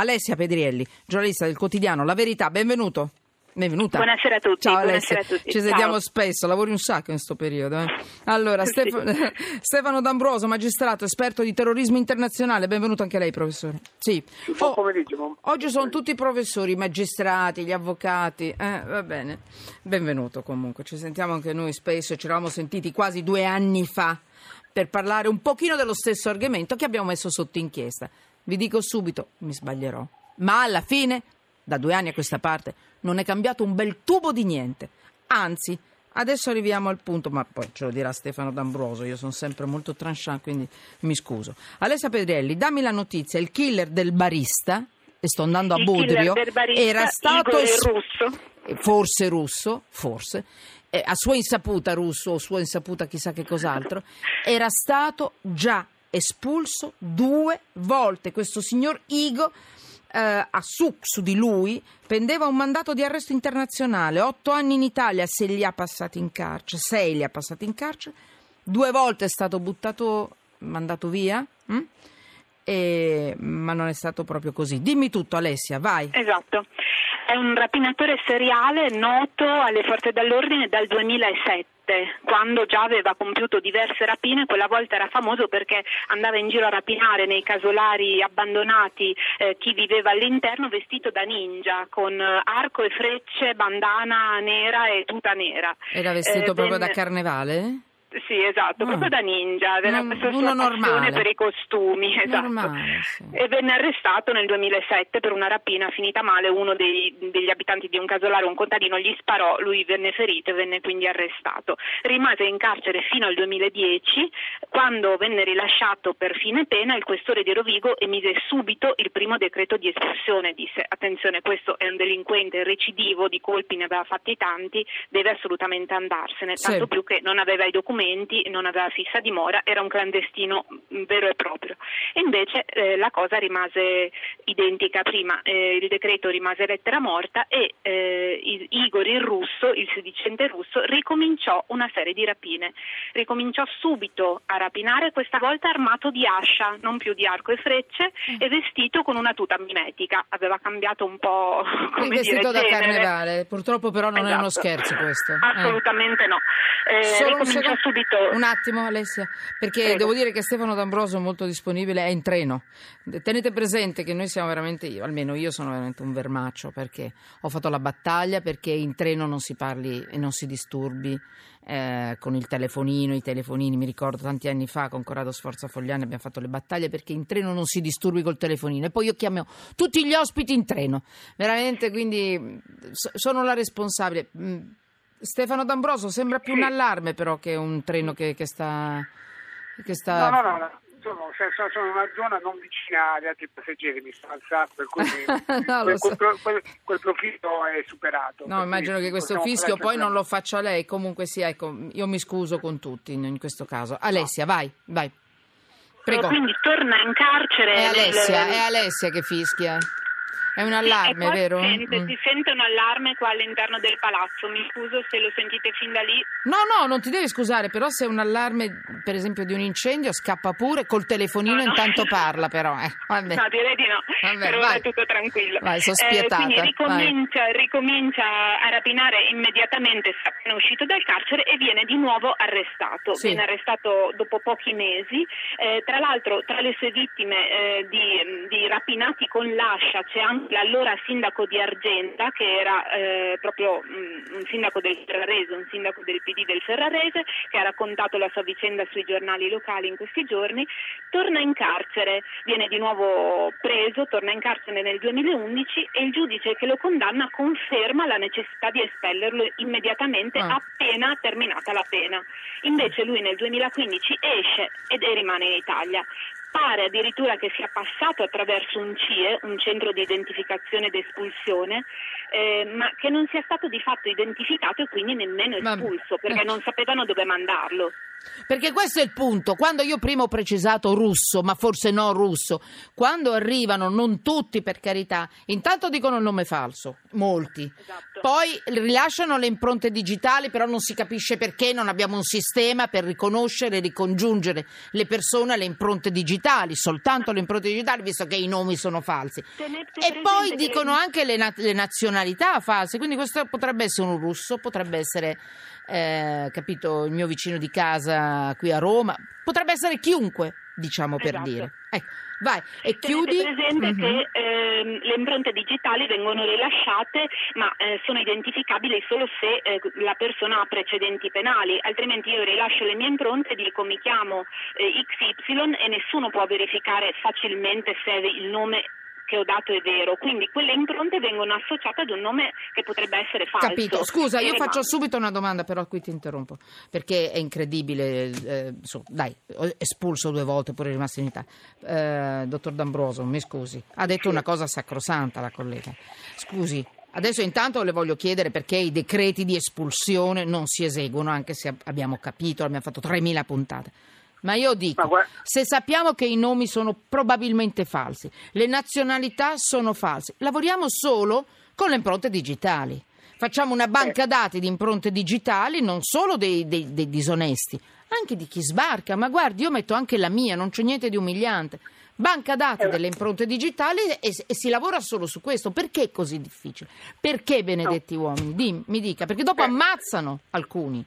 Alessia Pedrielli, giornalista del quotidiano La Verità, benvenuto. Benvenuta. Buonasera a tutti. Ciao Alessia, tutti. ci Ciao. sentiamo spesso, lavori un sacco in questo periodo. eh. Allora, Sì. Stef- Stefano D'Ambroso, magistrato, esperto di terrorismo internazionale, benvenuto anche lei professore. Sì. Oh, Oggi sono tutti i professori, i magistrati, gli avvocati. Eh, va bene. Benvenuto comunque. Ci sentiamo anche noi spesso. Ci eravamo sentiti quasi due anni fa per parlare un pochino dello stesso argomento che abbiamo messo sotto inchiesta. Vi dico subito, mi sbaglierò. Ma alla fine, da due anni a questa parte, non è cambiato un bel tubo di niente. Anzi, adesso arriviamo al punto, ma poi ce lo dirà Stefano D'Ambroso, io sono sempre molto tranchant, quindi mi scuso. Alessia Pedrielli, dammi la notizia, il killer del barista, e sto andando a Il Budrio, del barista, era stato... Russo. forse russo, forse, eh, a sua insaputa russo o sua insaputa chissà che cos'altro, era stato già espulso due volte. Questo signor Igo, eh, a su, su di lui, pendeva un mandato di arresto internazionale, otto anni in Italia, se li ha passati in carcere, sei li ha passati in carcere, due volte è stato buttato, mandato via. hm? E- ma non è stato proprio così. Dimmi tutto Alessia, vai. Esatto. È un rapinatore seriale noto alle forze dell'ordine dal 2007, quando già aveva compiuto diverse rapine. Quella volta era famoso perché andava in giro a rapinare nei casolari abbandonati eh, chi viveva all'interno vestito da ninja, con eh, arco e frecce, bandana nera e tuta nera. Era vestito Eh, proprio da venne- carnevale? Sì, esatto, Ah. proprio da ninja, aveva Non- questa uno sua passione normale. per i costumi, esatto. Normale, sì. E venne arrestato nel 2007 per una rapina finita male, uno dei- degli abitanti di un casolare, un contadino, gli sparò, lui venne ferito e venne quindi arrestato. Rimase in carcere fino al 2010, quando venne rilasciato per fine pena il questore di Rovigo emise subito il primo decreto di espulsione, disse attenzione questo è un delinquente recidivo, di colpi ne aveva fatti tanti, deve assolutamente andarsene, Sì. tanto più che non aveva i documenti, non aveva fissa dimora, era un clandestino mh, vero e proprio. E invece eh, la cosa rimase identica prima, eh, il decreto rimase lettera morta e eh, Igor il russo, il sedicente russo, ricominciò una serie di rapine. Ricominciò subito a rapinare, questa volta armato di ascia, non più di arco e frecce, e vestito con una tuta mimetica. Aveva cambiato un po' come Il vestito dire, da genere. carnevale, purtroppo però non è uno Esatto. scherzo questo. Eh. Assolutamente no. Eh, Solo un, subito. un attimo Alessia, perché Prego. devo dire che Stefano D'Ambroso è molto disponibile, è in treno. Tenete presente che noi siamo veramente, io, almeno io sono veramente un vermaccio perché ho fatto la battaglia perché in treno non si parli e non si disturbi eh, con il telefonino, i telefonini. Mi ricordo tanti anni fa con Corrado Sforza Fogliani abbiamo fatto le battaglie perché in treno non si disturbi col telefonino e poi io chiamo tutti gli ospiti in treno. Veramente, quindi sono la responsabile. Stefano D'Ambroso sembra più un allarme però che un treno che, che sta... Che sta... No, no, no, no. Sono, sono- sono in una zona non vicina agli altri passeggeri, mi sto alzando, per cui No, quel, so. quel- quel- quel profilo è superato. No, immagino che questo fischio poi non lo faccia lei, comunque sia, ecco, io mi scuso con tutti in, in questo caso. Alessia, vai, vai. Prego. Quindi torna in carcere. È nel- Alessia, è Alessia che fischia. È un allarme, e poi vero? Si sente, Mm. si sente un allarme qua all'interno del palazzo. Mi scuso se lo sentite fin da lì. No, no, non ti devi scusare, però se è un allarme, per esempio, di un incendio, scappa pure col telefonino, No, no. intanto parla però. Eh. Vabbè. No, direi di no. Vabbè, per ora è tutto tranquillo. Vai, sono Eh, spietata, quindi vai. ricomincia, ricomincia a rapinare immediatamente, sta appena uscito dal carcere e viene di nuovo arrestato. Sì. Viene arrestato dopo pochi mesi. Eh, tra l'altro, tra le sue vittime eh, di, di rapinati con l'ascia c'è anche l'allora sindaco di Argenta, che era eh, proprio mm, un sindaco del Ferrarese, un sindaco del PD del Ferrarese, che ha raccontato la sua vicenda sui giornali locali in questi giorni. Torna in carcere, viene di nuovo preso, torna in carcere nel 2011 e il giudice che lo condanna conferma la necessità di espellerlo immediatamente Ah. appena terminata la pena. Invece lui nel 2015 esce ed rimane in Italia. Pare addirittura che sia passato attraverso un CIE, un centro di identificazione ed espulsione, eh, ma che non sia stato di fatto identificato e quindi nemmeno espulso, perché non sapevano dove mandarlo. Perché questo è il punto. Quando io prima ho precisato russo, ma forse no russo, quando arrivano, non tutti per carità, intanto dicono il nome falso, molti. Esatto. Poi rilasciano le impronte digitali, però non si capisce perché non abbiamo un sistema per riconoscere e ricongiungere le persone alle impronte digitali, soltanto le impronte digitali, visto che i nomi sono falsi. Tenete E poi dicono che- anche le, na- le nazionalità false, quindi questo potrebbe essere un russo, potrebbe essere, eh, capito, il mio vicino di casa qui a Roma, potrebbe essere chiunque, diciamo per Esatto. dire. Ecco, vai e Tenete chiudi. presente Mhm. che ehm, le impronte digitali vengono rilasciate ma eh, sono identificabili solo se eh, la persona ha precedenti penali, altrimenti io rilascio le mie impronte e dico mi chiamo eh, XY e nessuno può verificare facilmente se il nome che ho dato è vero, quindi quelle impronte vengono associate ad un nome che potrebbe essere falso. Capito. Scusa, io faccio mando. subito una domanda, però qui ti interrompo, perché è incredibile. eh, su, dai, ho espulso due volte, pure rimasto in Italia. Eh, dottor D'Ambroso, mi scusi, ha detto una cosa sacrosanta la collega. Scusi. Adesso intanto le voglio chiedere perché i decreti di espulsione non si eseguono, anche se ab- abbiamo capito, abbiamo fatto 3.000 puntate. Ma io dico, Ma guarda- se sappiamo che i nomi sono probabilmente falsi, le nazionalità sono false, lavoriamo solo con le impronte digitali. Facciamo una banca dati di impronte digitali, non solo dei, dei- dei disonesti, anche di chi sbarca. Ma guardi, io metto anche la mia, non c'è niente di umiliante. Banca dati Eh. delle impronte digitali e, e si lavora solo su questo. Perché è così difficile? Perché, benedetti uomini? Dim- mi dica, perché dopo Eh. ammazzano alcuni.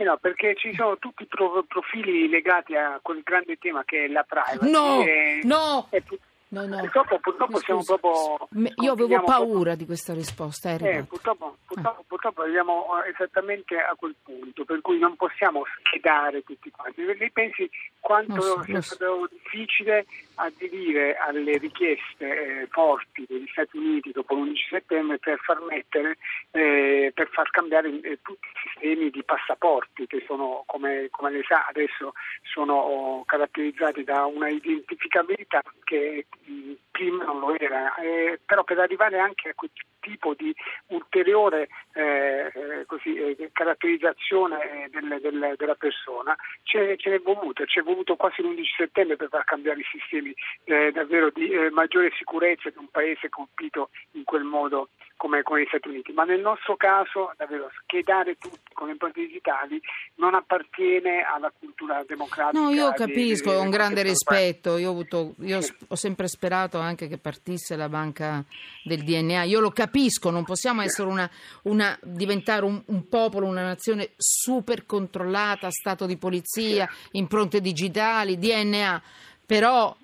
Eh no, perché ci sono tutti i pro- profili legati a quel grande tema che è la privacy. No, e- no. e pu- No, no. Purtroppo, purtroppo siamo proprio... Io avevo paura proprio- di questa risposta, Eh, arrivata. purtroppo, purtroppo, purtroppo arriviamo eh, esattamente a quel punto, per cui non possiamo schedare tutti quanti. Lei pensi quanto so, sia lo so. stato difficile aderire alle richieste eh, forti degli Stati Uniti dopo l'11 settembre per far mettere, eh, per far cambiare eh, tutti i sistemi di passaporti che sono, come, come lei sa, adesso sono caratterizzati da una identificabilità che mh, prima non lo era, Eh, però per arrivare anche a quel tipo di ulteriore eh, eh, così, eh, caratterizzazione del- del- della persona ce, ce n'è voluto, ci è voluto quasi l'11 settembre per far cambiare i sistemi eh, davvero di eh, maggiore sicurezza di un paese colpito in quel modo come, come gli Stati Uniti, ma nel nostro caso davvero schedare tutti con le impronte digitali non appartiene alla cultura democratica. No, io capisco, ho un grande rispetto. Io ho, avuto- io Sì. ho sempre sperato anche che partisse la banca del DNA. Io lo capisco, non possiamo essere una, una- diventare un, un popolo, una nazione super controllata, stato di polizia, impronte digitali, DNA. Però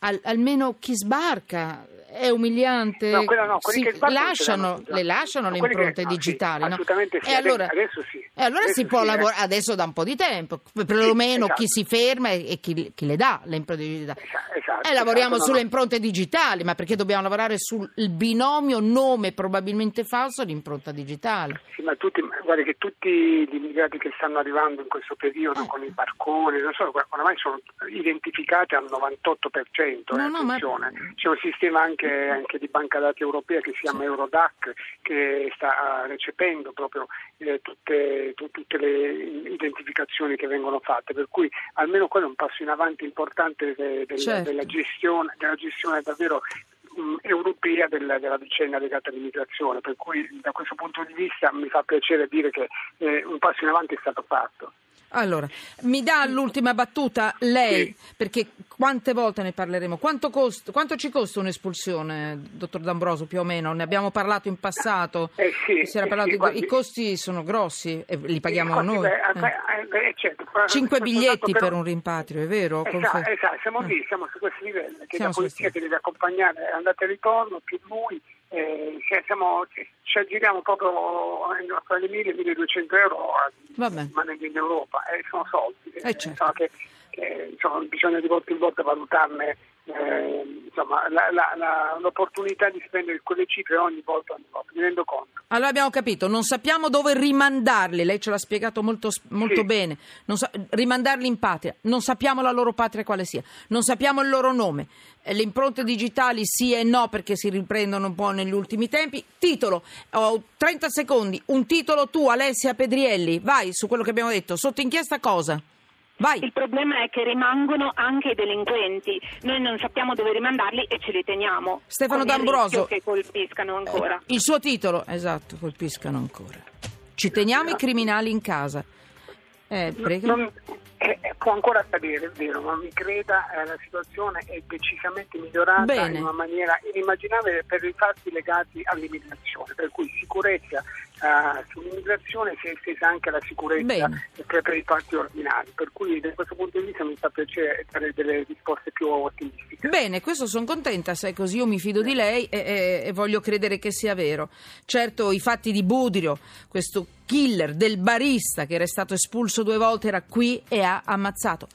al- almeno chi sbarca è umiliante. No, no, Si che lasciano, le lasciano le Quelli che- impronte no, sì, digitali. no? assolutamente sì, E allora, adesso sì. E allora Adesso si può sì, eh. lavorare adesso da un po' di tempo, perlomeno esatto. chi si ferma e chi, chi le dà le impronte digitali. Esatto, esatto, e lavoriamo esatto, sulle no. impronte digitali, ma perché dobbiamo lavorare sul binomio nome probabilmente falso di impronta digitale? Sì, ma tutti, guarda che tutti gli immigrati che stanno arrivando in questo periodo con i barconi, non so, oramai sono identificati al 98%, No, eh, no, ma-. C'è un sistema anche, anche di banca dati europea che si chiama Eurodac che sta eh, recependo proprio eh, tutte, tu- tutte le identificazioni che vengono fatte, per cui almeno quello è un passo in avanti importante de- del- Certo. della, gestione, della gestione davvero mh, europea della, della vicenda legata all'immigrazione, per cui da questo punto di vista mi fa piacere dire che eh, un passo in avanti è stato fatto. Allora, mi dà l'ultima battuta lei, perché quante volte ne parleremo? Quanto, cost- quanto ci costa un'espulsione, dottor D'Ambroso, più o meno? Ne abbiamo parlato in passato. Eh sì, Si era eh parlato sì, di- I costi sono grossi e li paghiamo noi. beh, Eh. eh, beh, certo, Cinque biglietti per- un rimpatrio, è vero? Esatto, esatto, siamo Eh. lì, siamo su questi livelli, che Siamo la polizia ti deve accompagnare andata e ritorno, più lui, eh, siamo- ci, aggiriamo proprio eh, fra le 1000 e 1200 euro rimanere in Europa, e sono soldi, Eh, certo. insomma, che, che, insomma, bisogna di volta in volta valutarne eh, insomma, la- la- la- l'opportunità di spendere quelle cifre ogni volta, ogni volta, mi rendo conto. Allora abbiamo capito, non sappiamo dove rimandarli, lei ce l'ha spiegato molto, molto Sì. bene, sa- rimandarli in patria, non sappiamo la loro patria quale sia, non sappiamo il loro nome, Eh, le impronte digitali sì e no perché si riprendono un po' negli ultimi tempi. Titolo, ho 30 secondi, un titolo tu Alessia Pedrielli, vai su quello che abbiamo detto, sotto inchiesta cosa? Vai. Il problema è che rimangono anche i delinquenti. Noi non sappiamo dove rimandarli e ce li teniamo. Stefano rischio che colpiscano ancora. Il suo titolo, esatto, colpiscano ancora. Ci teniamo i criminali in casa. Eh, prego. Non- eh, eh, può ancora accadere, è vero, ma mi creda, eh, la situazione è decisamente migliorata Bene. in una maniera inimmaginabile per i fatti legati all'immigrazione, per cui sicurezza eh, sull'immigrazione si è estesa anche alla sicurezza Bene. per, per i fatti ordinari, per cui da questo punto di vista mi fa piacere dare delle risposte più ottimistiche. Bene, questo sono contenta, se è così io mi fido di lei e, e- e voglio credere che sia vero. Certo, i fatti di Budrio, questo killer del barista che era stato espulso due volte, era qui e ha ammazzato